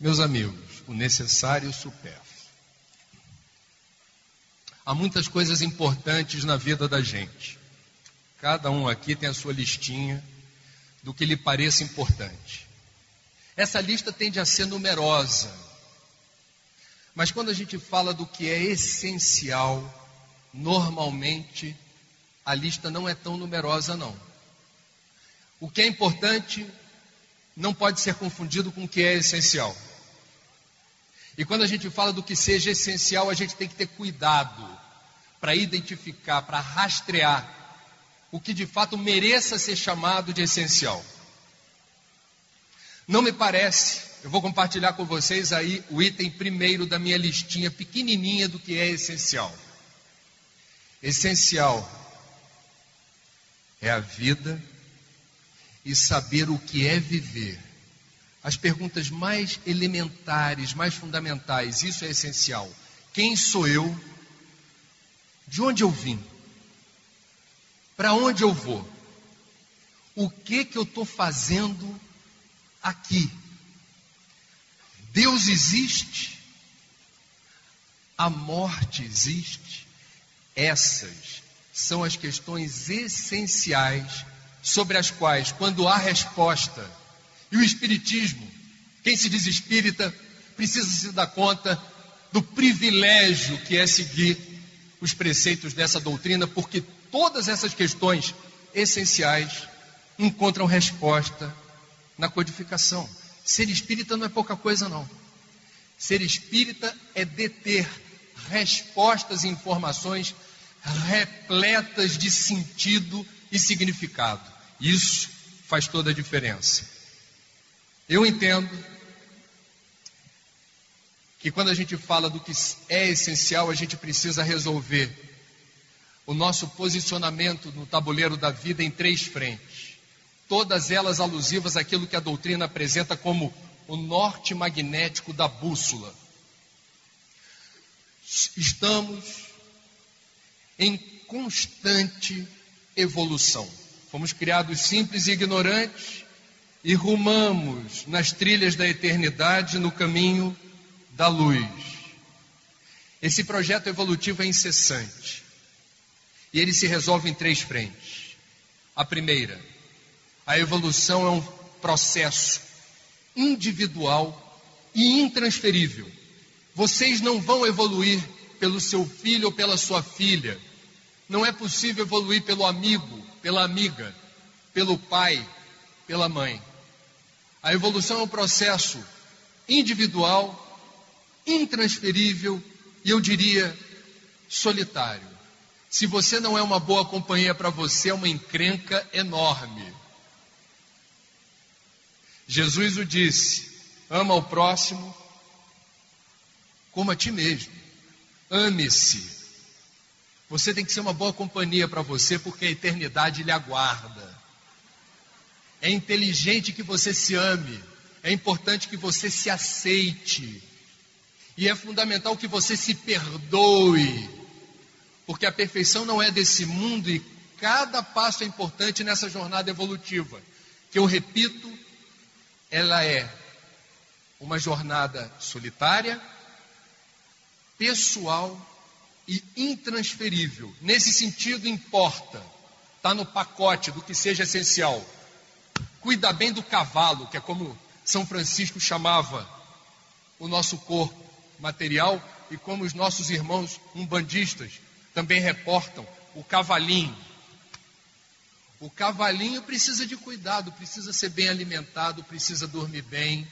Meus amigos, o necessário e o supérfluo. Há muitas coisas importantes na vida da gente. Cada um aqui tem a sua listinha do que lhe pareça importante. Essa lista tende a ser numerosa. Mas quando a gente fala do que é essencial, normalmente a lista não é tão numerosa, não. O que é importante não pode ser confundido com o que é essencial. E quando a gente fala do que seja essencial, a gente tem que ter cuidado para identificar, para rastrear o que de fato mereça ser chamado de essencial. Não me parece, eu vou compartilhar com vocês aí o item primeiro da minha listinha pequenininha do que é essencial. Essencial é a vida e saber o que é viver. As perguntas mais elementares, mais fundamentais, isso é essencial. Quem sou eu? De onde eu vim? Para onde eu vou? O que que eu estou fazendo aqui? Deus existe? A morte existe? Essas são as questões essenciais sobre as quais, quando há resposta, e o Espiritismo, quem se diz espírita, precisa se dar conta do privilégio que é seguir os preceitos dessa doutrina, porque todas essas questões essenciais encontram resposta na codificação. Ser espírita não é pouca coisa, não. Ser espírita é deter respostas e informações repletas de sentido e significado. Isso faz toda a diferença. Eu entendo que quando a gente fala do que é essencial, a gente precisa resolver o nosso posicionamento no tabuleiro da vida em três frentes. Todas elas alusivas àquilo que a doutrina apresenta como o norte magnético da bússola. Estamos em constante evolução. Fomos criados simples e ignorantes e rumamos nas trilhas da eternidade no caminho da luz. Esse projeto evolutivo é incessante. E ele se resolve em três frentes. A primeira, a evolução é um processo individual e intransferível. Vocês não vão evoluir pelo seu filho ou pela sua filha. Não é possível evoluir pelo amigo, pela amiga, pelo pai, pela mãe. A evolução é um processo individual intransferível e eu diria solitário. Se você não é uma boa companhia para você, é uma encrenca enorme. Jesus o disse: ama o próximo como a ti mesmo. Ame-se. Você tem que ser uma boa companhia para você, porque a eternidade lhe aguarda. É inteligente que você se ame. É importante que você se aceite. E é fundamental que você se perdoe, porque a perfeição não é desse mundo e cada passo é importante nessa jornada evolutiva, que eu repito, ela é uma jornada solitária, pessoal e intransferível. Nesse sentido, importa, está no pacote do que seja essencial. Cuida bem do cavalo, que é como São Francisco chamava o nosso corpo material e como os nossos irmãos umbandistas também reportam, o cavalinho. O cavalinho precisa de cuidado, precisa ser bem alimentado, precisa dormir bem,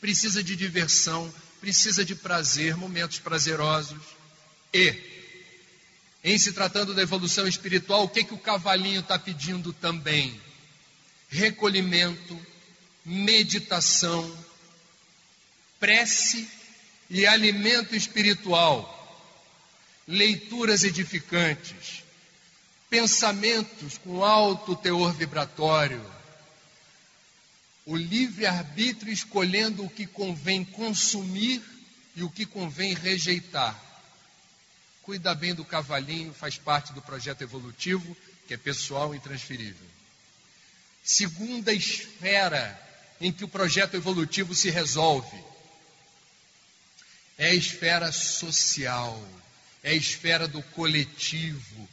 precisa de diversão, precisa de prazer, momentos prazerosos. E, em se tratando da evolução espiritual, o que, que o cavalinho está pedindo também? Recolhimento, meditação, prece e alimento espiritual, leituras edificantes, pensamentos com alto teor vibratório, o livre-arbítrio escolhendo o que convém consumir e o que convém rejeitar. Cuida bem do cavalinho, faz parte do projeto evolutivo, que é pessoal e intransferível. Segunda esfera em que o projeto evolutivo se resolve é a esfera social, é a esfera do coletivo.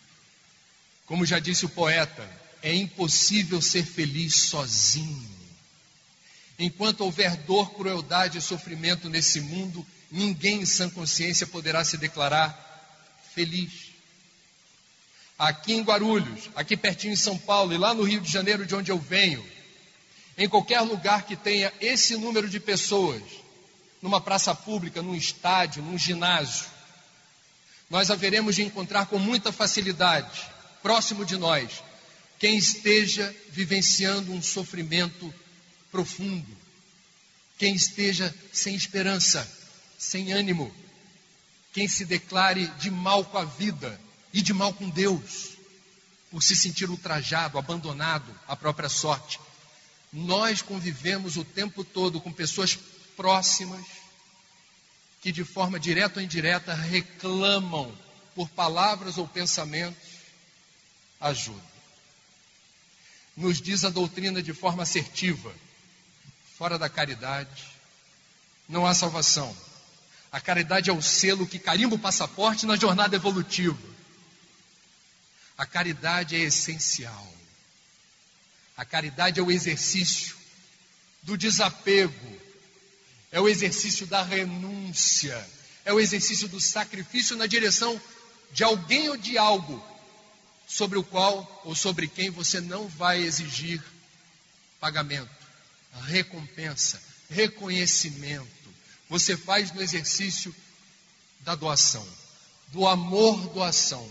Como já disse o poeta, é impossível ser feliz sozinho. Enquanto houver dor, crueldade e sofrimento nesse mundo, ninguém em sã consciência poderá se declarar feliz. Aqui em Guarulhos, aqui pertinho em São Paulo e lá no Rio de Janeiro, de onde eu venho, em qualquer lugar que tenha esse número de pessoas, numa praça pública, num estádio, num ginásio, nós haveremos de encontrar com muita facilidade, próximo de nós, quem esteja vivenciando um sofrimento profundo, quem esteja sem esperança, sem ânimo, quem se declare de mal com a vida e de mal com Deus, por se sentir ultrajado, abandonado à própria sorte. Nós convivemos o tempo todo com pessoas próximas que, de forma direta ou indireta, reclamam por palavras ou pensamentos ajuda. Nos diz a doutrina de forma assertiva fora da caridade, não há salvação. A caridade é o selo que carimba o passaporte na jornada evolutiva. A caridade é essencial. A caridade é o exercício do desapego, é o exercício da renúncia, é o exercício do sacrifício na direção de alguém ou de algo sobre o qual ou sobre quem você não vai exigir pagamento recompensa, reconhecimento. Você faz no exercício da doação, do amor doação.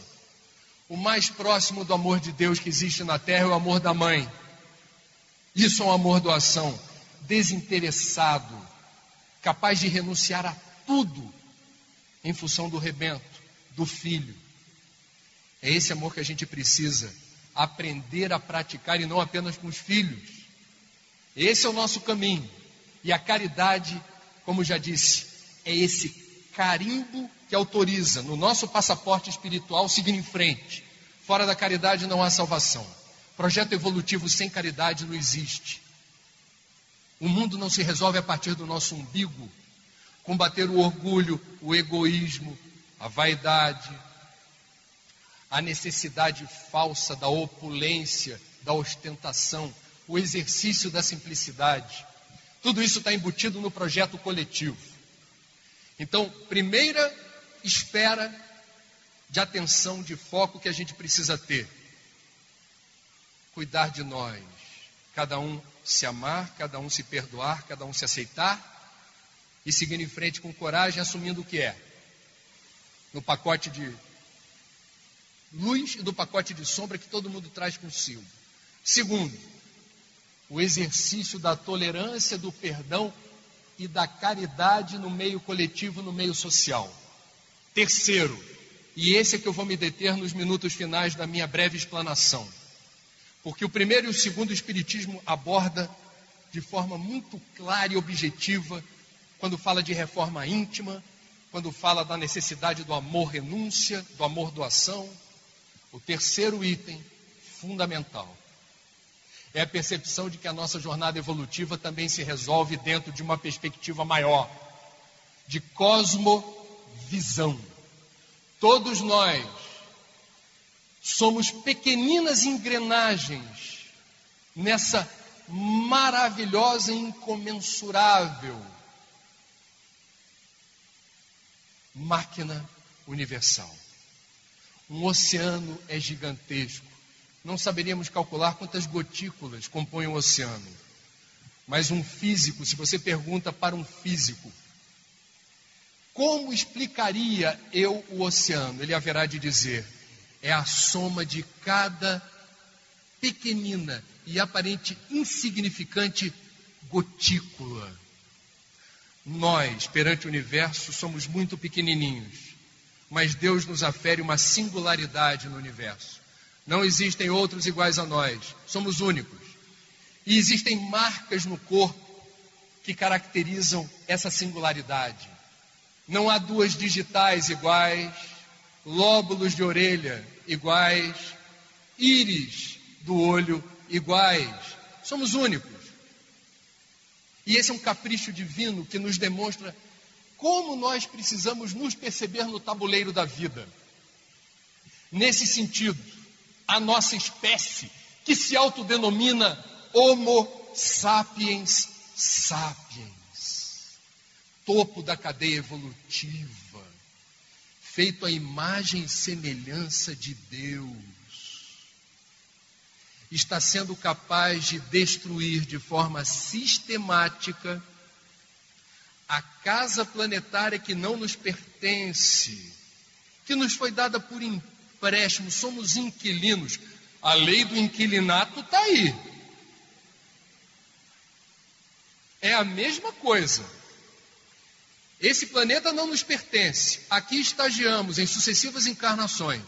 O mais próximo do amor de Deus que existe na terra é o amor da mãe. Isso é um amor doação, desinteressado, capaz de renunciar a tudo em função do rebento, do filho. É esse amor que a gente precisa aprender a praticar e não apenas com os filhos. Esse é o nosso caminho. E a caridade, como já disse, é esse carimbo que autoriza no nosso passaporte espiritual seguir em frente. Fora da caridade não há salvação. Projeto evolutivo sem caridade não existe. O mundo não se resolve a partir do nosso umbigo. Combater o orgulho, o egoísmo, a vaidade, a necessidade falsa da opulência, da ostentação, o exercício da simplicidade. Tudo isso está embutido no projeto coletivo. Então, primeira esfera de atenção, de foco que a gente precisa ter: cuidar de nós. Cada um se amar, cada um se perdoar, cada um se aceitar e seguir em frente com coragem, assumindo o que é. No pacote de luz e do pacote de sombra que todo mundo traz consigo. Segundo, o exercício da tolerância, do perdão e da caridade no meio coletivo, no meio social. Terceiro, e esse é que eu vou me deter nos minutos finais da minha breve explanação, porque o primeiro e o segundo Espiritismo aborda de forma muito clara e objetiva quando fala de reforma íntima, quando fala da necessidade do amor renúncia, do amor doação. O terceiro item fundamental é a percepção de que a nossa jornada evolutiva também se resolve dentro de uma perspectiva maior, de cosmovisão. Todos nós somos pequeninas engrenagens nessa maravilhosa e incomensurável máquina universal. Um oceano é gigantesco não saberíamos calcular quantas gotículas compõem o oceano. Mas um físico, se você pergunta para um físico, como explicaria eu o oceano? Ele haverá de dizer: é a soma de cada pequenina e aparente insignificante gotícula. Nós, perante o universo, somos muito pequenininhos, mas Deus nos afere uma singularidade no universo. Não existem outros iguais a nós. Somos únicos. E existem marcas no corpo que caracterizam essa singularidade. Não há duas digitais iguais, lóbulos de orelha iguais, íris do olho iguais. Somos únicos. E esse é um capricho divino que nos demonstra como nós precisamos nos perceber no tabuleiro da vida. Nesse sentido, a nossa espécie, que se autodenomina Homo sapiens sapiens, topo da cadeia evolutiva, feito à imagem e semelhança de Deus, está sendo capaz de destruir de forma sistemática a casa planetária que não nos pertence, que nos foi dada por empréstimo, somos inquilinos. A lei do inquilinato está aí. É a mesma coisa. Esse planeta não nos pertence. Aqui estagiamos em sucessivas encarnações.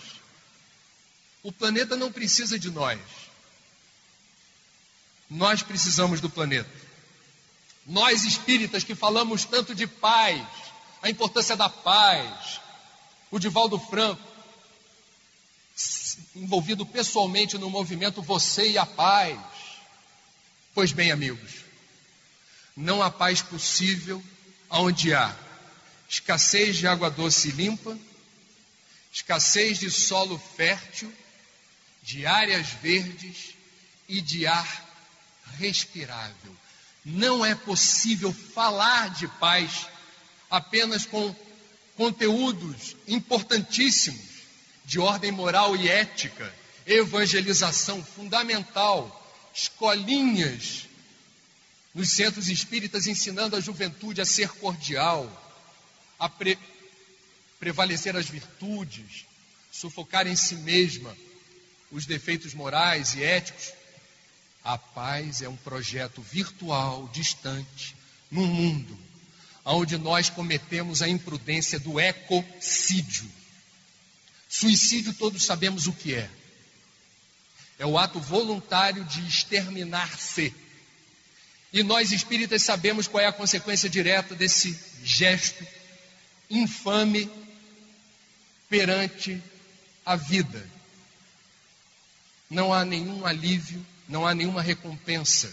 O planeta não precisa de nós. Nós precisamos do planeta. Nós espíritas que falamos tanto de paz, a importância da paz, o Divaldo Franco, envolvido pessoalmente no movimento Você e a Paz. Pois bem, amigos, não há paz possível onde há escassez de água doce e limpa, escassez de solo fértil, de áreas verdes e de ar respirável. Não é possível falar de paz apenas com conteúdos importantíssimos de ordem moral e ética, evangelização fundamental, escolinhas nos centros espíritas ensinando a juventude a ser cordial, a pre prevalecer as virtudes, sufocar em si mesma os defeitos morais e éticos. A paz é um projeto virtual, distante, num mundo onde nós cometemos a imprudência do ecocídio. Suicídio todos sabemos o que é. É o ato voluntário de exterminar-se e nós espíritas sabemos qual é a consequência direta desse gesto infame perante a vida. Não há nenhum alívio, não há nenhuma recompensa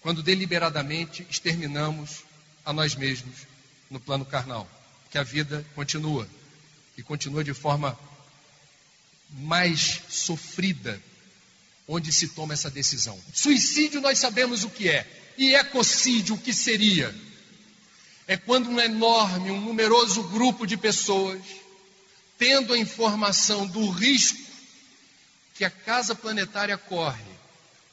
quando deliberadamente exterminamos a nós mesmos no plano carnal. Que a vida continua e continua de forma mais sofrida onde se toma essa decisão. Suicídio nós sabemos o que é. E ecocídio, o que seria? É quando um enorme, um numeroso grupo de pessoas, tendo a informação do risco que a casa planetária corre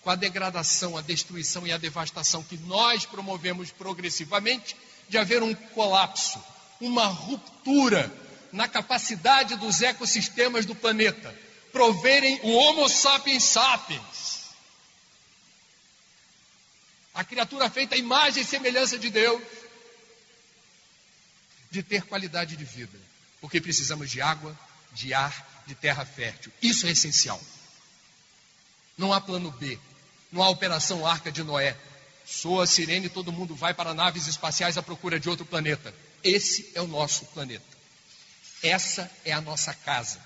com a degradação, a destruição e a devastação que nós promovemos progressivamente, de haver um colapso, uma ruptura na capacidade dos ecossistemas do planeta proverem o Homo sapiens sapiens a criatura feita à imagem e semelhança de Deus, de ter qualidade de vida. Porque precisamos de água, de ar, de terra fértil. Isso é essencial. Não há plano B. Não há operação Arca de Noé. Soa a sirene e todo mundo vai para naves espaciais à procura de outro planeta. Esse é o nosso planeta. Essa é a nossa casa.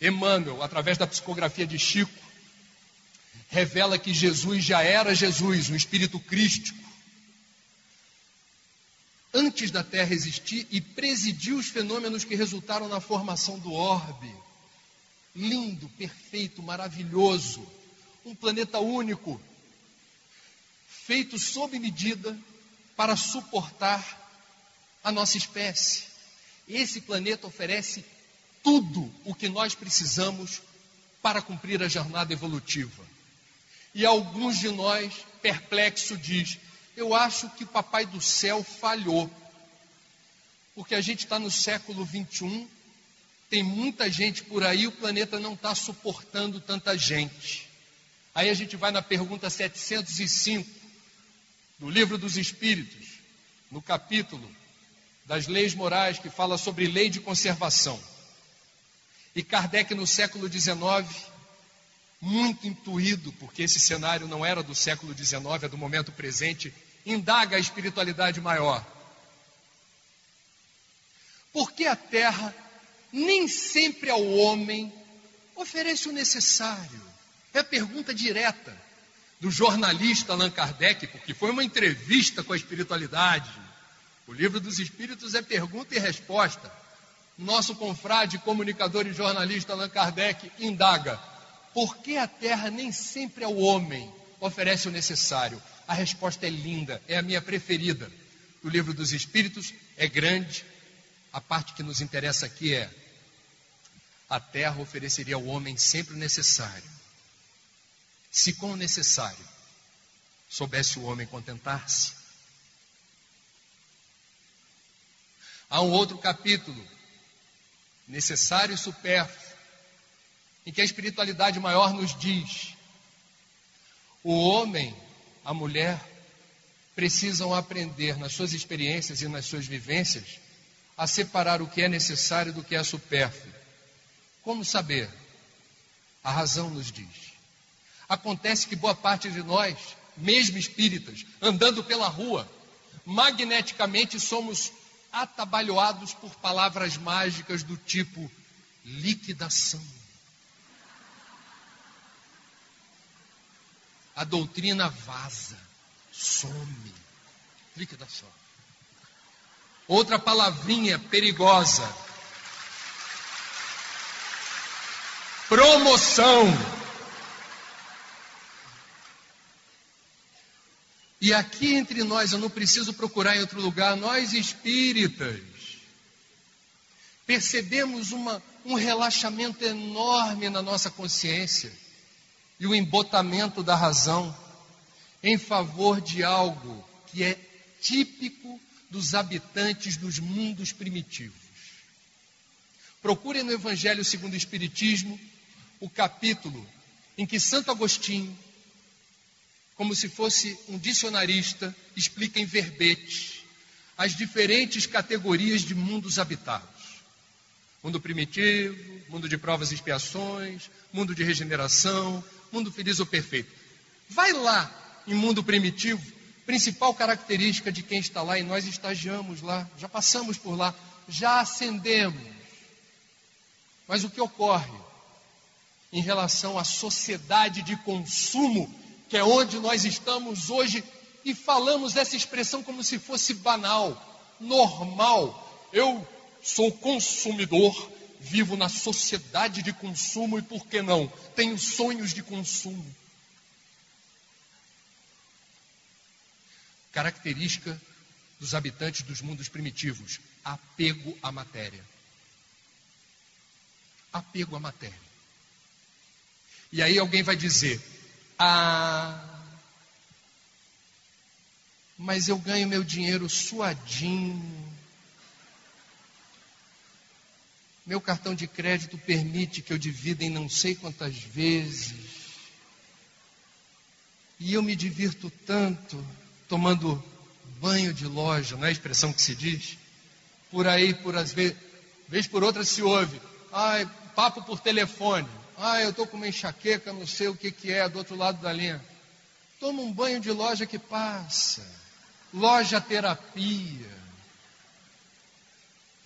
Emmanuel, através da psicografia de Chico, revela que Jesus já era Jesus, um espírito crístico, antes da Terra existir e presidiu os fenômenos que resultaram na formação do orbe. Lindo, perfeito, maravilhoso, um planeta único, feito sob medida para suportar a nossa espécie. Esse planeta oferece tudo o que nós precisamos para cumprir a jornada evolutiva. E alguns de nós, perplexo, diz: Eu acho que o Papai do Céu falhou. Porque a gente está no século 21, tem muita gente por aí, o planeta não está suportando tanta gente. Aí a gente vai na pergunta 705 do Livro dos Espíritos, no capítulo das leis morais, que fala sobre lei de conservação. E Kardec, no século XIX, muito intuído, porque esse cenário não era do século XIX, é do momento presente, indaga a espiritualidade maior. Porque a terra nem sempre ao homem oferece o necessário? É a pergunta direta do jornalista Allan Kardec, porque foi uma entrevista com a espiritualidade. O livro dos Espíritos é pergunta e resposta. Nosso confrade, comunicador e jornalista Allan Kardec indaga: por que a terra nem sempre ao homem oferece o necessário? A resposta é linda, é a minha preferida. O livro dos Espíritos é grande. A parte que nos interessa aqui é: a terra ofereceria ao homem sempre o necessário. Se com o necessário soubesse o homem contentar-se. Há um outro capítulo, necessário e supérfluo, em que a espiritualidade maior nos diz: o homem, a mulher, precisam aprender nas suas experiências e nas suas vivências a separar o que é necessário do que é supérfluo. Como saber? A razão nos diz. Acontece que boa parte de nós, mesmo espíritas, andando pela rua, magneticamente somos atabalhoados por palavras mágicas do tipo liquidação. A doutrina vaza, some. Liquidação. Outra palavrinha perigosa. Promoção. E aqui entre nós, eu não preciso procurar em outro lugar, nós espíritas, percebemos uma, um relaxamento enorme na nossa consciência e o embotamento da razão em favor de algo que é típico dos habitantes dos mundos primitivos. Procure no Evangelho segundo o Espiritismo o capítulo em que Santo Agostinho, como se fosse um dicionarista, explica em verbete as diferentes categorias de mundos habitados. Mundo primitivo, mundo de provas e expiações, mundo de regeneração, mundo feliz ou perfeito. Vai lá em mundo primitivo, principal característica de quem está lá, e nós estagiamos lá, já passamos por lá, já ascendemos. Mas o que ocorre em relação à sociedade de consumo, que é onde nós estamos hoje, e falamos essa expressão como se fosse banal, normal. Eu sou consumidor, vivo na sociedade de consumo e por que não? Tenho sonhos de consumo. Característica dos habitantes dos mundos primitivos: apego à matéria. Apego à matéria. E aí alguém vai dizer: Ah, mas eu ganho meu dinheiro suadinho. Meu cartão de crédito permite que eu divida em não sei quantas vezes. E eu me divirto tanto tomando banho de loja, não é a expressão que se diz? Por aí, por às vezes, vez por outra se ouve, ai, papo por telefone, ai, eu estou com uma enxaqueca, não sei o que, que é, do outro lado da linha. Toma um banho de loja que passa, loja terapia.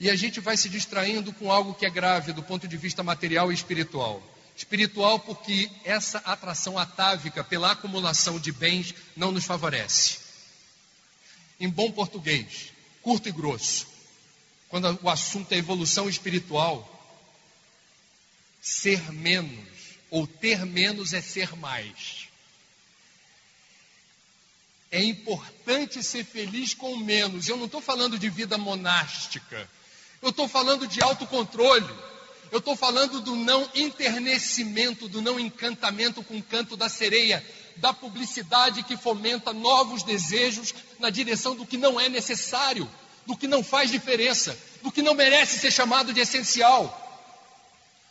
E a gente vai se distraindo com algo que é grave do ponto de vista material e espiritual. Espiritual porque essa atração atávica pela acumulação de bens não nos favorece em bom português, curto e grosso, quando o assunto é evolução espiritual, ser menos ou ter menos é ser mais. É importante ser feliz com menos. Eu não estou falando de vida monástica. Eu estou falando de autocontrole. Eu estou falando do não enternecimento, do não encantamento com o canto da sereia, da publicidade que fomenta novos desejos na direção do que não é necessário, do que não faz diferença, do que não merece ser chamado de essencial.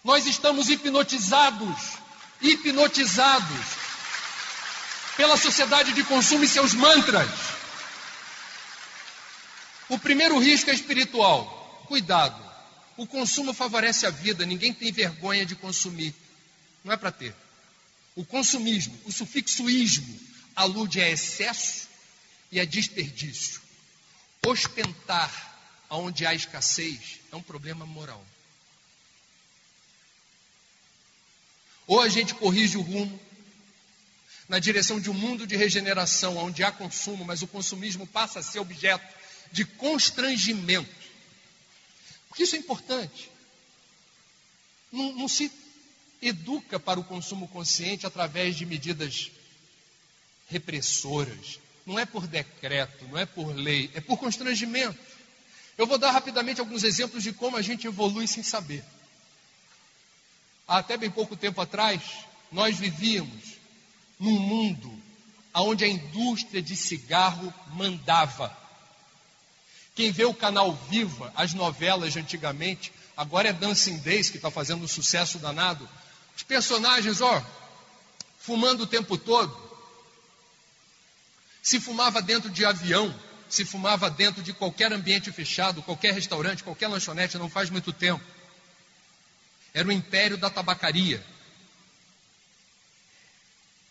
Nós estamos hipnotizados, hipnotizados pela sociedade de consumo e seus mantras. O primeiro risco é espiritual. Cuidado. O consumo favorece a vida, ninguém tem vergonha de consumir. Não é para ter. O consumismo, o sufixo ismo, alude a excesso e a desperdício. Ostentar onde há escassez é um problema moral. Ou a gente corrige o rumo na direção de um mundo de regeneração, onde há consumo, mas o consumismo passa a ser objeto de constrangimento. Porque isso é importante. Não, não se educa para o consumo consciente através de medidas repressoras. Não é por decreto, não é por lei, é por constrangimento. Eu vou dar rapidamente alguns exemplos de como a gente evolui sem saber. Até bem pouco tempo atrás, nós vivíamos num mundo onde a indústria de cigarro mandava. Quem vê o canal Viva, as novelas de antigamente, agora é Dancing Days que está fazendo um sucesso danado. Os personagens, ó, fumando o tempo todo. Se fumava dentro de avião, se fumava dentro de qualquer ambiente fechado, qualquer restaurante, qualquer lanchonete, não faz muito tempo. Era o império da tabacaria.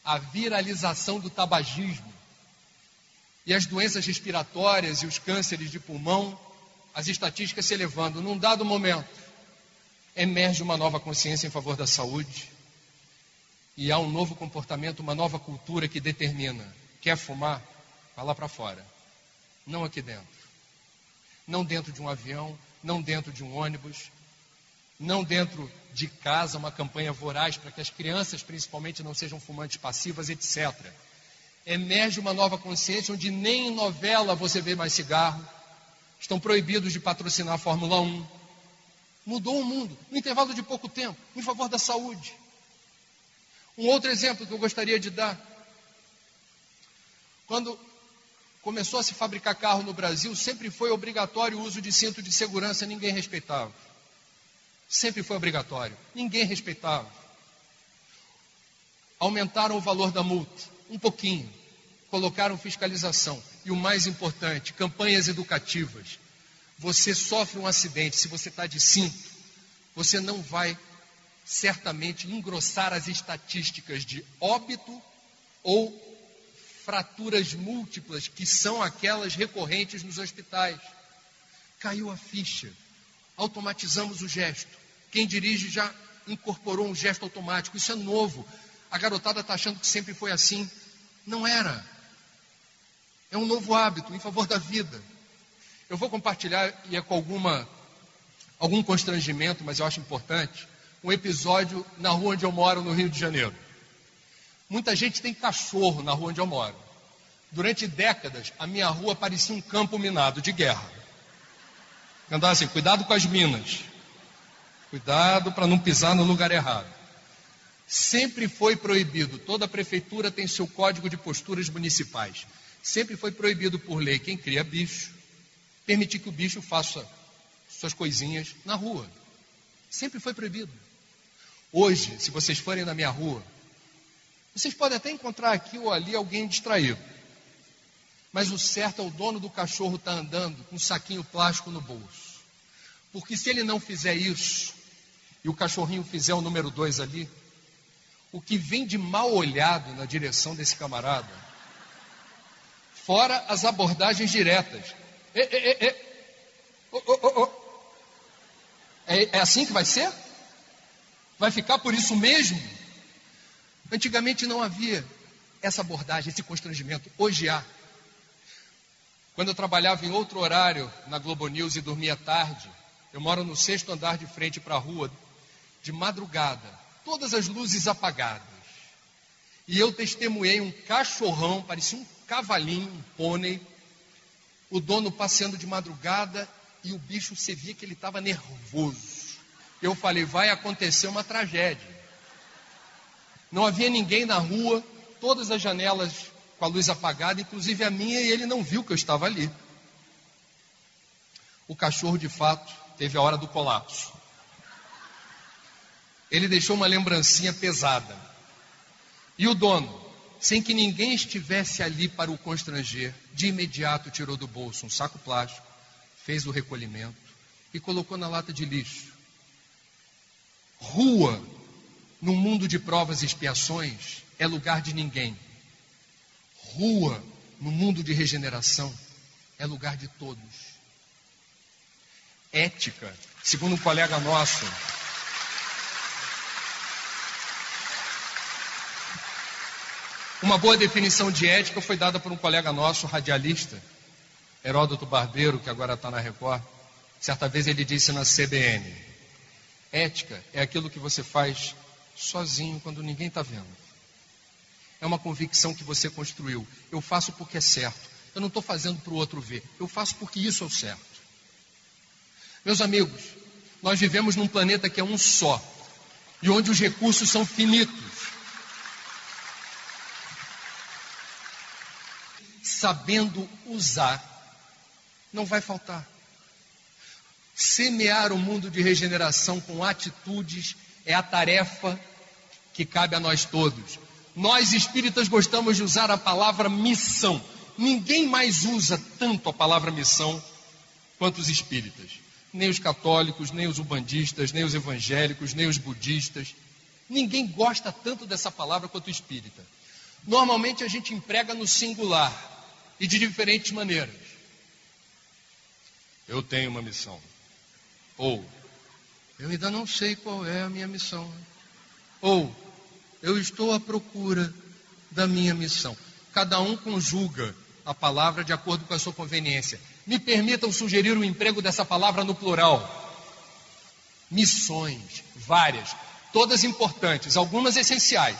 A viralização do tabagismo. E as doenças respiratórias e os cânceres de pulmão, as estatísticas se elevando. Num dado momento, emerge uma nova consciência em favor da saúde. E há um novo comportamento, uma nova cultura que determina: quer fumar? Vai lá para fora. Não aqui dentro. Não dentro de um avião, não dentro de um ônibus, não dentro de casa, uma campanha voraz para que as crianças, principalmente, não sejam fumantes passivas, etc. Emerge uma nova consciência onde nem em novela você vê mais cigarro, estão proibidos de patrocinar a Fórmula 1. Mudou o mundo, no intervalo de pouco tempo, em favor da saúde. Um outro exemplo que eu gostaria de dar. Quando começou a se fabricar carro no Brasil, sempre foi obrigatório o uso de cinto de segurança, ninguém respeitava. Sempre foi obrigatório. Ninguém respeitava. Aumentaram o valor da multa, um pouquinho. Colocaram fiscalização. E o mais importante, campanhas educativas. Você sofre um acidente, se você está de cinto, você não vai certamente engrossar as estatísticas de óbito ou fraturas múltiplas, que são aquelas recorrentes nos hospitais. Caiu a ficha automatizamos o gesto. Quem dirige já incorporou um gesto automático. Isso é novo. A garotada está achando que sempre foi assim. Não era. É um novo hábito em favor da vida. Eu vou compartilhar, e é com alguma, algum constrangimento, mas eu acho importante, um episódio na rua onde eu moro, no Rio de Janeiro. Muita gente tem cachorro na rua onde eu moro. Durante décadas, a minha rua parecia um campo minado de guerra. Cantar assim, cuidado com as minas. Cuidado para não pisar no lugar errado. Sempre foi proibido, toda prefeitura tem seu código de posturas municipais. Sempre foi proibido por lei quem cria bicho, permitir que o bicho faça suas coisinhas na rua. Sempre foi proibido. Hoje, se vocês forem na minha rua, vocês podem até encontrar aqui ou ali alguém distraído. Mas o certo é o dono do cachorro estar tá andando com um saquinho plástico no bolso. Porque se ele não fizer isso, e o cachorrinho fizer o número dois ali, o que vem de mal olhado na direção desse camarada, fora as abordagens diretas. É, é, é, oh, oh, oh. é, assim que vai ser? Vai ficar por isso mesmo? Antigamente não havia essa abordagem, esse constrangimento. Hoje há. Quando eu trabalhava em outro horário na Globo News e dormia tarde, eu moro no sexto andar de frente para a rua, de madrugada, todas as luzes apagadas. E eu testemunhei um cachorrão, parecia um cavalinho, um pônei, o dono passeando de madrugada e o bicho você via que ele estava nervoso. Eu falei, vai acontecer uma tragédia. Não havia ninguém na rua, todas as janelas com a luz apagada, inclusive a minha, e ele não viu que eu estava ali. O cachorro, de fato, teve a hora do colapso. Ele deixou uma lembrancinha pesada. E o dono, sem que ninguém estivesse ali para o constranger, de imediato tirou do bolso um saco plástico, fez o recolhimento e colocou na lata de lixo. Rua, no mundo de provas e expiações, é lugar de ninguém rua, no mundo de regeneração, é lugar de todos. Ética, segundo um colega nosso, uma boa definição de ética foi dada por um colega nosso, radialista, Heródoto Barbeiro, que agora está na Record, certa vez ele disse na CBN: Ética é aquilo que você faz sozinho quando ninguém está vendo. É uma convicção que você construiu. Eu faço porque é certo. Eu não estou fazendo para o outro ver. Eu faço porque isso é o certo. Meus amigos, nós vivemos num planeta que é um só e onde os recursos são finitos. Sabendo usar, não vai faltar. Semear o mundo de regeneração com atitudes é a tarefa que cabe a nós todos. Nós espíritas gostamos de usar a palavra missão. Ninguém mais usa tanto a palavra missão quanto os espíritas nem os católicos, nem os ubandistas, nem os evangélicos, nem os budistas. Ninguém gosta tanto dessa palavra quanto o espírita. Normalmente a gente emprega no singular e de diferentes maneiras. Eu tenho uma missão. Ou, eu ainda não sei qual é a minha missão. Ou, eu estou à procura da minha missão. Cada um conjuga a palavra de acordo com a sua conveniência. Me permitam sugerir o emprego dessa palavra no plural. Missões, várias, todas importantes, algumas essenciais.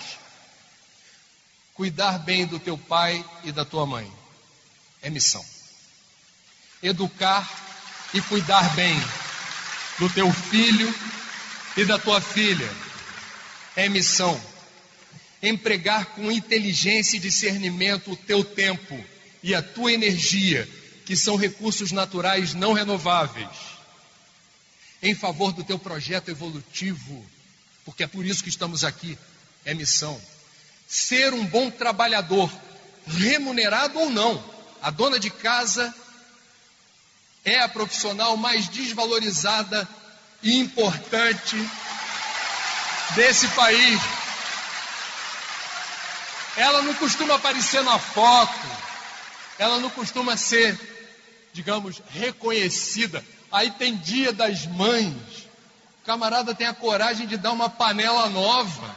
Cuidar bem do teu pai e da tua mãe é missão. Educar e cuidar bem do teu filho e da tua filha é missão. Empregar com inteligência e discernimento o teu tempo e a tua energia, que são recursos naturais não renováveis, em favor do teu projeto evolutivo, porque é por isso que estamos aqui, é missão. Ser um bom trabalhador, remunerado ou não, a dona de casa é a profissional mais desvalorizada e importante desse país. Ela não costuma aparecer na foto, ela não costuma ser, digamos, reconhecida. Aí tem dia das mães, o camarada tem a coragem de dar uma panela nova.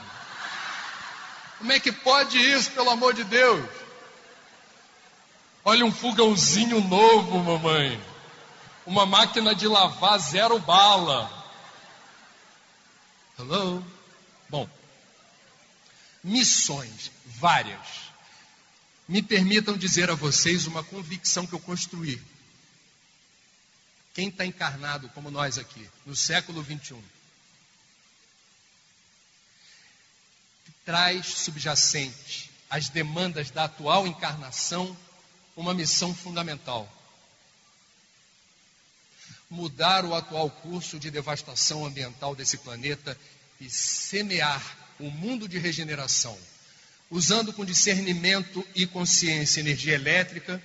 Como é que pode isso, pelo amor de Deus? Olha um fogãozinho novo, mamãe. Uma máquina de lavar zero bala. Hello? Bom, missões várias. Me permitam dizer a vocês uma convicção que eu construí. Quem está encarnado como nós aqui, no século 21, traz subjacente às demandas da atual encarnação uma missão fundamental: mudar o atual curso de devastação ambiental desse planeta e semear o mundo de regeneração usando com discernimento e consciência energia elétrica,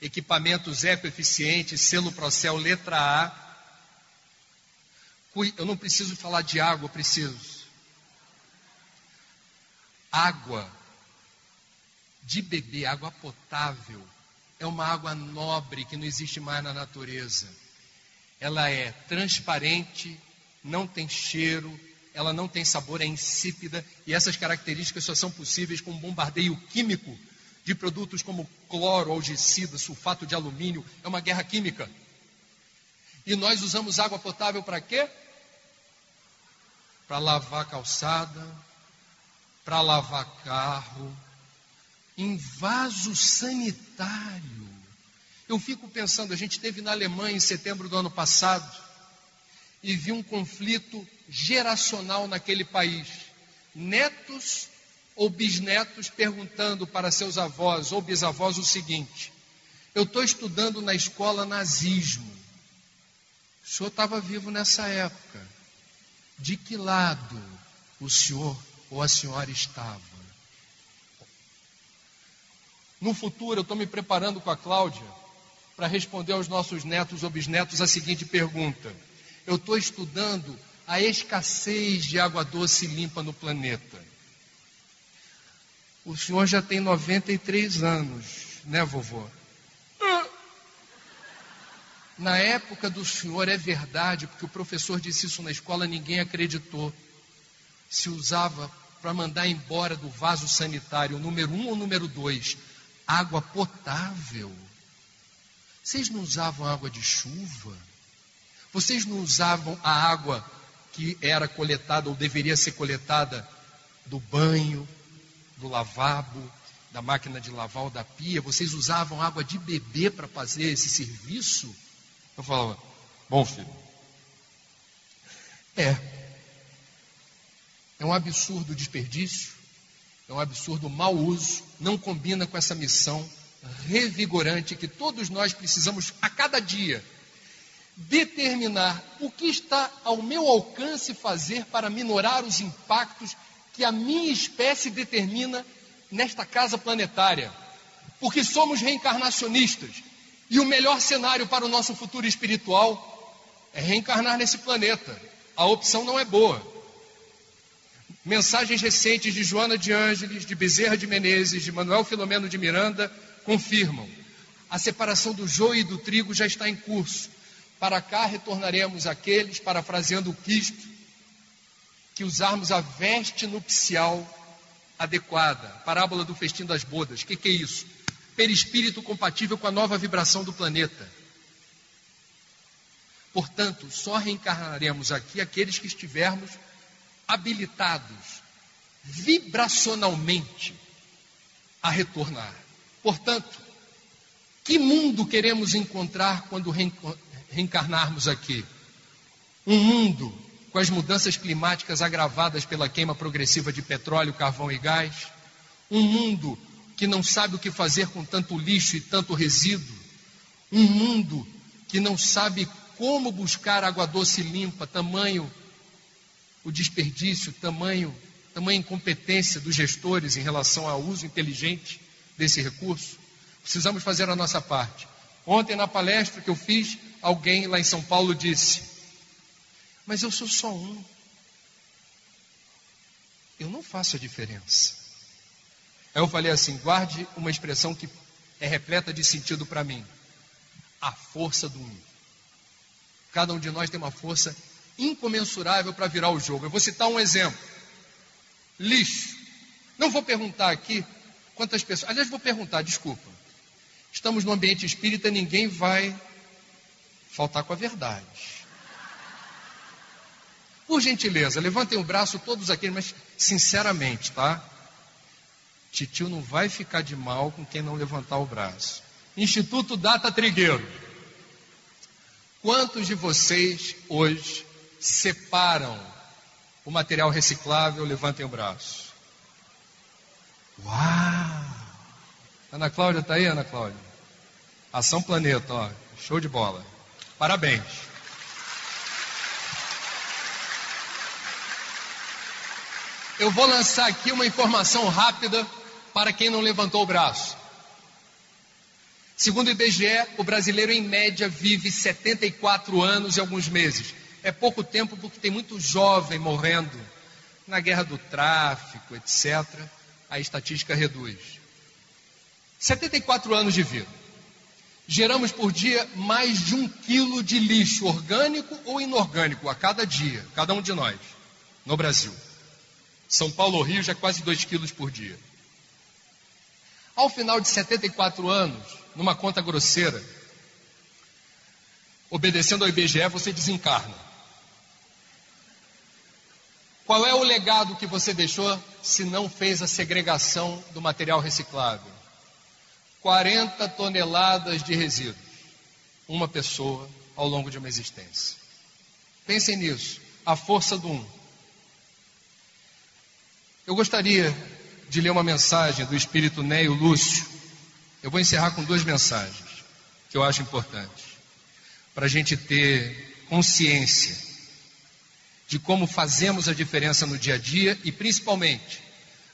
equipamentos ecoeficientes, selo Procel letra A. Eu não preciso falar de água, eu preciso. Água de beber, água potável, é uma água nobre que não existe mais na natureza. Ela é transparente, não tem cheiro, ela não tem sabor, é insípida, e essas características só são possíveis com um bombardeio químico de produtos como cloro, algicida, sulfato de alumínio, é uma guerra química. E nós usamos água potável para quê? Para lavar calçada, para lavar carro, em vaso sanitário. Eu fico pensando, a gente esteve na Alemanha em setembro do ano passado, vi um conflito geracional naquele país. Netos ou bisnetos perguntando para seus avós ou bisavós o seguinte: Eu estou estudando na escola nazismo. O senhor estava vivo nessa época. De que lado o senhor ou a senhora estava? No futuro, eu estou me preparando com a Cláudia para responder aos nossos netos ou bisnetos a seguinte pergunta eu estou estudando a escassez de água doce limpa no planeta. O senhor já tem 93 anos, né, vovó? Na época do senhor é verdade, porque o professor disse isso na escola, ninguém acreditou. Se usava para mandar embora do vaso sanitário, número um ou número dois, água potável. Vocês não usavam água de chuva? Vocês não usavam a água que era coletada ou deveria ser coletada do banho, do lavabo, da máquina de lavar ou da pia? Vocês usavam água de bebê para fazer esse serviço? Eu falava, bom filho, é. É um absurdo desperdício, é um absurdo mau uso, não combina com essa missão revigorante que todos nós precisamos a cada dia determinar o que está ao meu alcance fazer para minorar os impactos que a minha espécie determina nesta casa planetária. Porque somos reencarnacionistas e o melhor cenário para o nosso futuro espiritual é reencarnar nesse planeta. A opção não é boa. Mensagens recentes de Joana de Ângeles, de Bezerra de Menezes, de Manuel Filomeno de Miranda confirmam. A separação do joio e do trigo já está em curso. Para cá retornaremos aqueles, parafraseando o Cristo, que usarmos a veste nupcial adequada. Parábola do festim das bodas. O que, que é isso? Perispírito compatível com a nova vibração do planeta. Portanto, só reencarnaremos aqui aqueles que estivermos habilitados vibracionalmente a retornar. Portanto, que mundo queremos encontrar quando reencarnarmos aqui? Um mundo com as mudanças climáticas agravadas pela queima progressiva de petróleo, carvão e gás? Um mundo que não sabe o que fazer com tanto lixo e tanto resíduo? Um mundo que não sabe como buscar água doce limpa, tamanho o desperdício, tamanho, tamanho incompetência dos gestores em relação ao uso inteligente desse recurso, precisamos fazer a nossa parte. Ontem, na palestra que eu fiz, alguém lá em São Paulo disse: Mas eu sou só um. Eu não faço a diferença. Aí eu falei assim: guarde uma expressão que é repleta de sentido para mim: a força do um. Cada um de nós tem uma força incomensurável para virar o jogo. Eu vou citar um exemplo: lixo. Não vou perguntar aqui Quantas pessoas? Aliás, vou perguntar, desculpa. Estamos no ambiente espírita, ninguém vai faltar com a verdade. Por gentileza, levantem o braço todos aqui, mas sinceramente, tá? Titio não vai ficar de mal com quem não levantar o braço. Instituto Data Trigueiro. Quantos de vocês hoje separam o material reciclável? Levantem o braço. Uau! Ana Cláudia está aí, Ana Cláudia? Ação Planeta, ó. Show de bola. Parabéns. Eu vou lançar aqui uma informação rápida para quem não levantou o braço. Segundo o IBGE, o brasileiro em média vive 74 anos e alguns meses. É pouco tempo porque tem muito jovem morrendo na guerra do tráfico, etc a estatística reduz. 74 anos de vida. Geramos por dia mais de um quilo de lixo orgânico ou inorgânico a cada dia, cada um de nós, no Brasil. São Paulo Rio já é quase 2 quilos por dia. Ao final de 74 anos, numa conta grosseira, obedecendo ao IBGE, você desencarna. Qual é o legado que você deixou se não fez a segregação do material reciclável? 40 toneladas de resíduos. Uma pessoa ao longo de uma existência. Pensem nisso. A força do um. Eu gostaria de ler uma mensagem do espírito Neio Lúcio. Eu vou encerrar com duas mensagens que eu acho importantes. Para a gente ter consciência de como fazemos a diferença no dia a dia e principalmente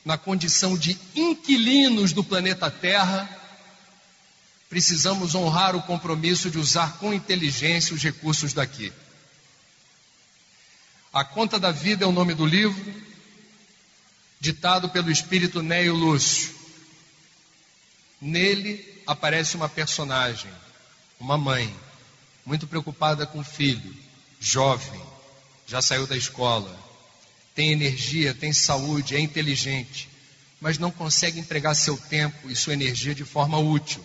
na condição de inquilinos do planeta Terra, precisamos honrar o compromisso de usar com inteligência os recursos daqui. A Conta da Vida é o nome do livro, ditado pelo espírito Neio Lúcio. Nele aparece uma personagem, uma mãe, muito preocupada com o filho, jovem, já saiu da escola, tem energia, tem saúde, é inteligente, mas não consegue empregar seu tempo e sua energia de forma útil.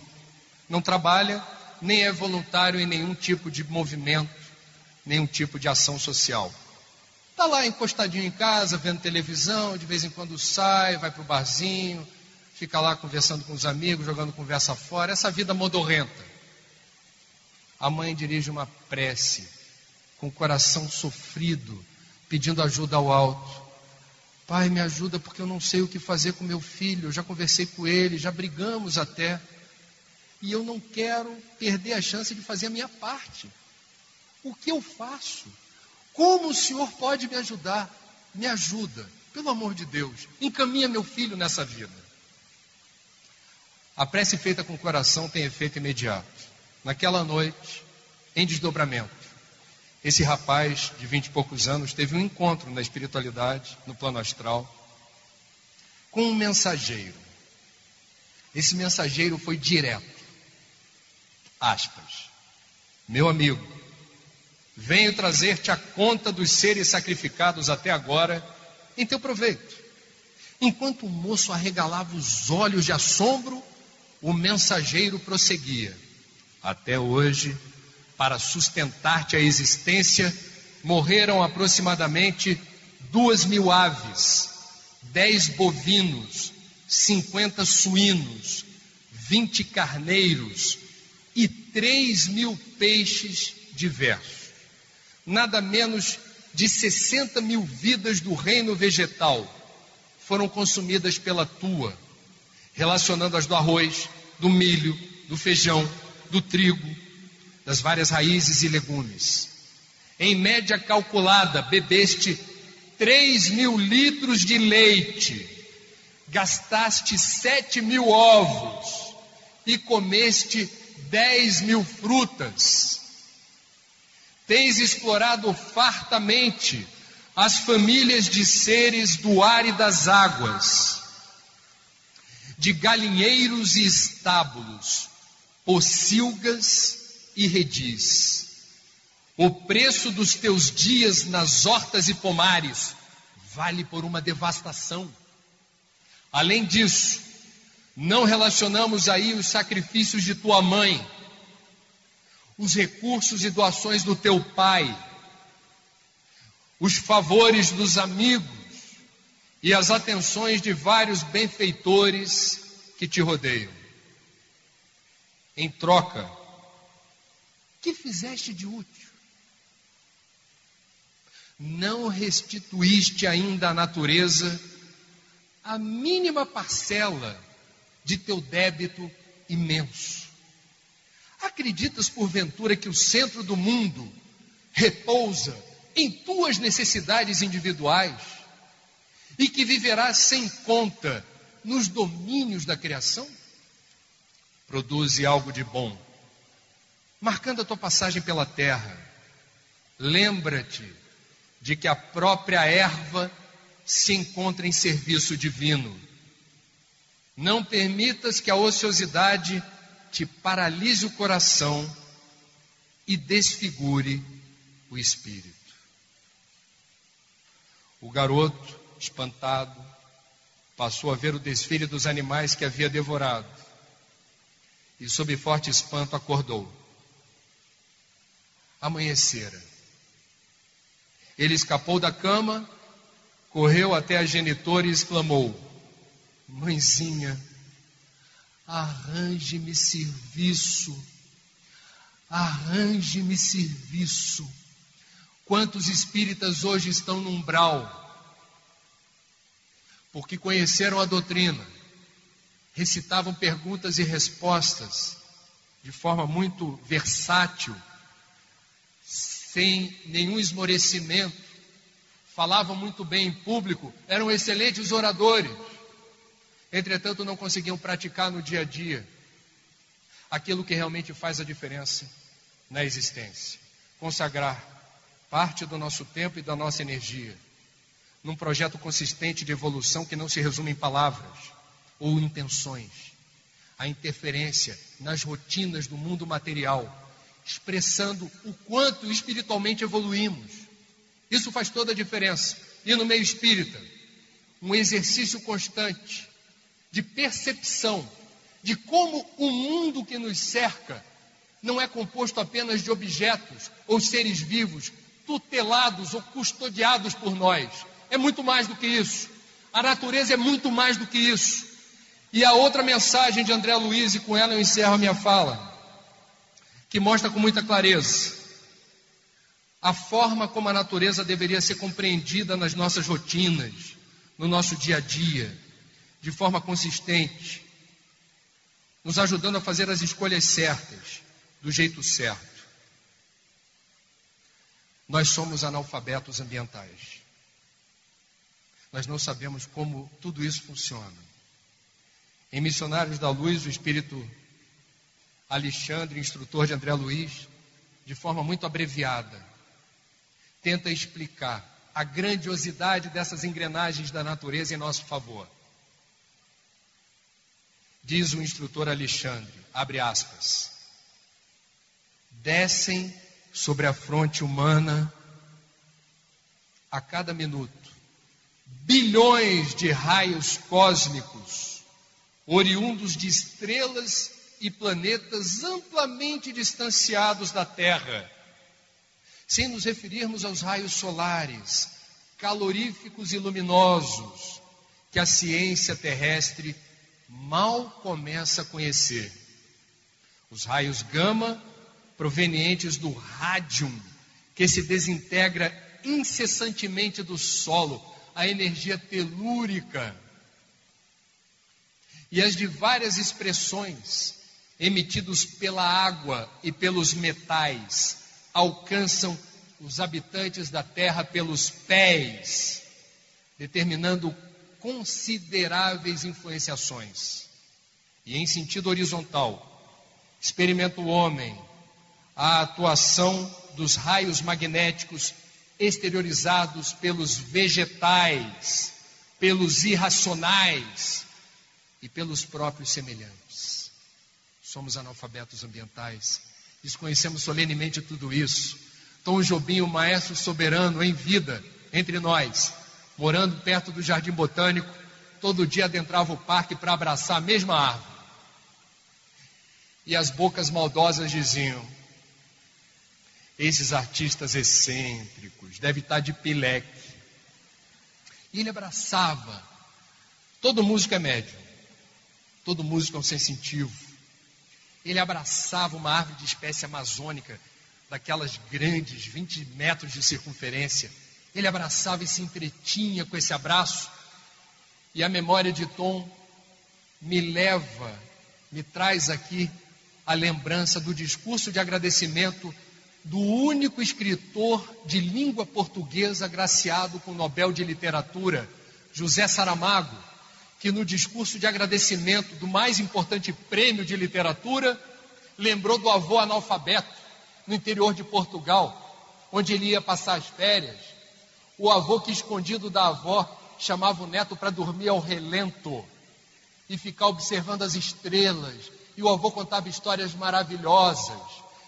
Não trabalha, nem é voluntário em nenhum tipo de movimento, nenhum tipo de ação social. Está lá encostadinho em casa, vendo televisão, de vez em quando sai, vai para o barzinho, fica lá conversando com os amigos, jogando conversa fora, essa vida modorrenta. A mãe dirige uma prece, com o coração sofrido, pedindo ajuda ao alto. Pai, me ajuda porque eu não sei o que fazer com meu filho. Eu já conversei com ele, já brigamos até. E eu não quero perder a chance de fazer a minha parte. O que eu faço? Como o Senhor pode me ajudar? Me ajuda, pelo amor de Deus. Encaminha meu filho nessa vida. A prece feita com o coração tem efeito imediato. Naquela noite, em desdobramento, esse rapaz de vinte e poucos anos teve um encontro na espiritualidade, no plano astral, com um mensageiro. Esse mensageiro foi direto. Aspas. Meu amigo, venho trazer-te a conta dos seres sacrificados até agora em teu proveito. Enquanto o moço arregalava os olhos de assombro, o mensageiro prosseguia. Até hoje, para sustentar-te a existência, morreram aproximadamente duas mil aves, dez bovinos, cinquenta suínos, vinte carneiros e três mil peixes diversos nada menos de 60 mil vidas do reino vegetal foram consumidas pela tua, relacionando as do arroz, do milho, do feijão, do trigo, das várias raízes e legumes. Em média calculada, bebeste 3 mil litros de leite, gastaste 7 mil ovos e comeste 10 mil frutas Tens explorado fartamente as famílias de seres do ar e das águas, de galinheiros e estábulos, pocilgas e redis. O preço dos teus dias nas hortas e pomares vale por uma devastação. Além disso, não relacionamos aí os sacrifícios de tua mãe os recursos e doações do teu pai, os favores dos amigos e as atenções de vários benfeitores que te rodeiam. Em troca, que fizeste de útil? Não restituíste ainda à natureza a mínima parcela de teu débito imenso. Acreditas porventura que o centro do mundo repousa em tuas necessidades individuais e que viverás sem conta nos domínios da criação? Produze algo de bom, marcando a tua passagem pela terra. Lembra-te de que a própria erva se encontra em serviço divino. Não permitas que a ociosidade te paralise o coração e desfigure o espírito. O garoto, espantado, passou a ver o desfile dos animais que havia devorado e, sob forte espanto, acordou. Amanhecera. Ele escapou da cama, correu até a genitora e exclamou: Mãezinha, arranje-me serviço, arranje-me serviço. Quantos espíritas hoje estão no umbral? Porque conheceram a doutrina, recitavam perguntas e respostas de forma muito versátil, sem nenhum esmorecimento, falavam muito bem em público, eram excelentes oradores Entretanto, não conseguiam praticar no dia a dia aquilo que realmente faz a diferença na existência. Consagrar parte do nosso tempo e da nossa energia num projeto consistente de evolução que não se resume em palavras ou intenções. A interferência nas rotinas do mundo material, expressando o quanto espiritualmente evoluímos. Isso faz toda a diferença. E no meio espírita, um exercício constante de percepção de como o mundo que nos cerca não é composto apenas de objetos ou seres vivos tutelados ou custodiados por nós. É muito mais do que isso. A natureza é muito mais do que isso. E a outra mensagem de André Luiz, e com ela eu encerro a minha fala, que mostra com muita clareza a forma como a natureza deveria ser compreendida nas nossas rotinas, no nosso dia a dia, de forma consistente, nos ajudando a fazer as escolhas certas, do jeito certo. Nós somos analfabetos ambientais. Nós não sabemos como tudo isso funciona. Em Missionários da Luz, o espírito Alexandre, instrutor de André Luiz, de forma muito abreviada, tenta explicar a grandiosidade dessas engrenagens da natureza em nosso favor. Diz o instrutor Alexandre, abre aspas, descem sobre a fronte humana a cada minuto bilhões de raios cósmicos, oriundos de estrelas e planetas amplamente distanciados da Terra. Sem nos referirmos aos raios solares, caloríficos e luminosos, que a ciência terrestre mal começa a conhecer. Os raios gama, provenientes do rádium, que se desintegra incessantemente do solo, a energia telúrica. E as de várias expressões emitidos pela água e pelos metais, alcançam os habitantes da terra pelos pés, determinando consideráveis influenciações. E em sentido horizontal, experimenta o homem a atuação dos raios magnéticos exteriorizados pelos vegetais, pelos irracionais e pelos próprios semelhantes. Somos analfabetos ambientais Desconhecemos solenemente tudo isso. Tom Jobim, o maestro soberano em vida entre nós, morando perto do Jardim Botânico, todo dia adentrava o parque para abraçar a mesma árvore. E as bocas maldosas diziam: esses artistas excêntricos devem estar de pileque. E ele abraçava. Todo músico é médium. Todo músico é um sensitivo. Ele abraçava uma árvore de espécie amazônica, daquelas grandes, 20 metros de circunferência. Ele abraçava e se entretinha com esse abraço. E a memória de Tom me leva, me traz aqui a lembrança do discurso de agradecimento do único escritor de língua portuguesa agraciado com o Nobel de Literatura, José Saramago que no discurso de agradecimento do mais importante prêmio de literatura, lembrou do avô analfabeto no interior de Portugal, onde ele ia passar as férias. O avô que, escondido da avó, chamava o neto para dormir ao relento e ficar observando as estrelas. E o avô contava histórias maravilhosas.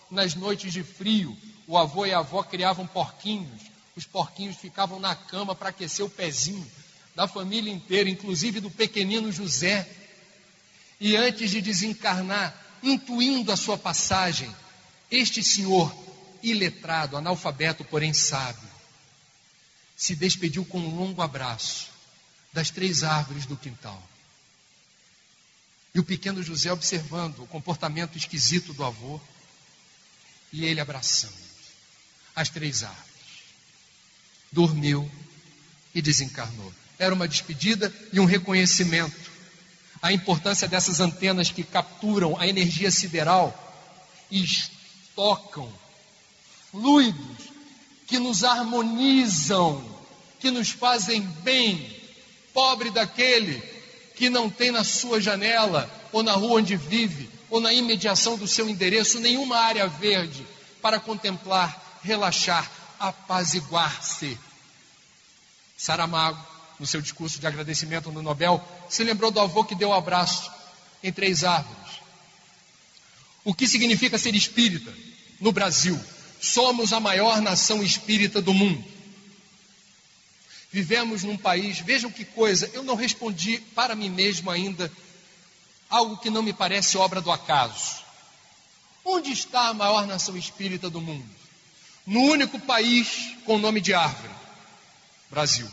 Nas noites de frio, o avô e a avó criavam porquinhos. Os porquinhos ficavam na cama para aquecer o pezinho da família inteira, inclusive do pequenino José. E antes de desencarnar, intuindo a sua passagem, este senhor, iletrado, analfabeto, porém sábio, se despediu com um longo abraço das três árvores do quintal. E o pequeno José observando o comportamento esquisito do avô, e ele abraçando as três árvores. Dormiu e desencarnou era uma despedida e um reconhecimento. A importância dessas antenas que capturam a energia sideral e estocam fluidos que nos harmonizam, que nos fazem bem. Pobre daquele que não tem na sua janela, ou na rua onde vive, ou na imediação do seu endereço, nenhuma área verde para contemplar, relaxar, apaziguar-se. Saramago no seu discurso de agradecimento no Nobel, se lembrou do avô que deu o um abraço em três árvores. O que significa ser espírita no Brasil? Somos a maior nação espírita do mundo. Vivemos num país, vejam que coisa, eu não respondi para mim mesmo ainda algo que não me parece obra do acaso. Onde está a maior nação espírita do mundo? No único país com nome de árvore: Brasil.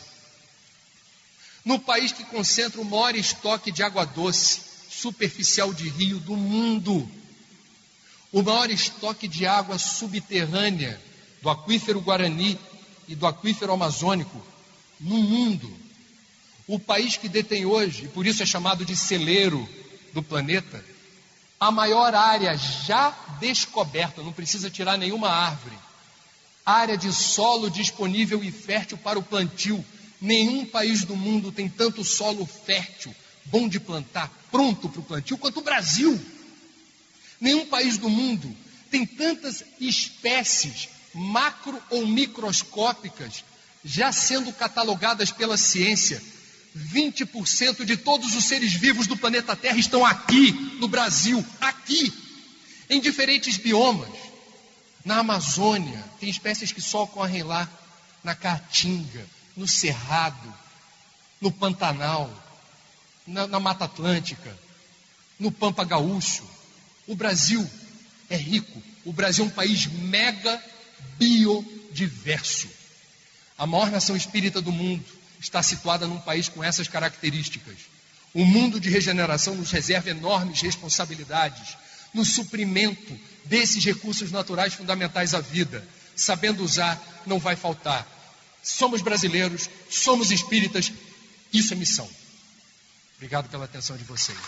No país que concentra o maior estoque de água doce superficial de rio do mundo. O maior estoque de água subterrânea do aquífero Guarani e do aquífero amazônico no mundo. O país que detém hoje, e por isso é chamado de celeiro do planeta, a maior área já descoberta, não precisa tirar nenhuma árvore, área de solo disponível e fértil para o plantio. Nenhum país do mundo tem tanto solo fértil, bom de plantar, pronto para o plantio, quanto o Brasil. Nenhum país do mundo tem tantas espécies macro ou microscópicas já sendo catalogadas pela ciência 20% de todos os seres vivos do planeta Terra estão aqui, no Brasil, aqui, em diferentes biomas. Na Amazônia, tem espécies que só ocorrem lá, na Caatinga, no Cerrado, no Pantanal, na, na Mata Atlântica, no Pampa Gaúcho. O Brasil é rico, o Brasil é um país mega biodiverso. A maior nação espírita do mundo está situada num país com essas características. O mundo de regeneração nos reserva enormes responsabilidades no suprimento desses recursos naturais fundamentais à vida. Sabendo usar, não vai faltar. Somos brasileiros, somos espíritas, isso é missão. Obrigado pela atenção de vocês.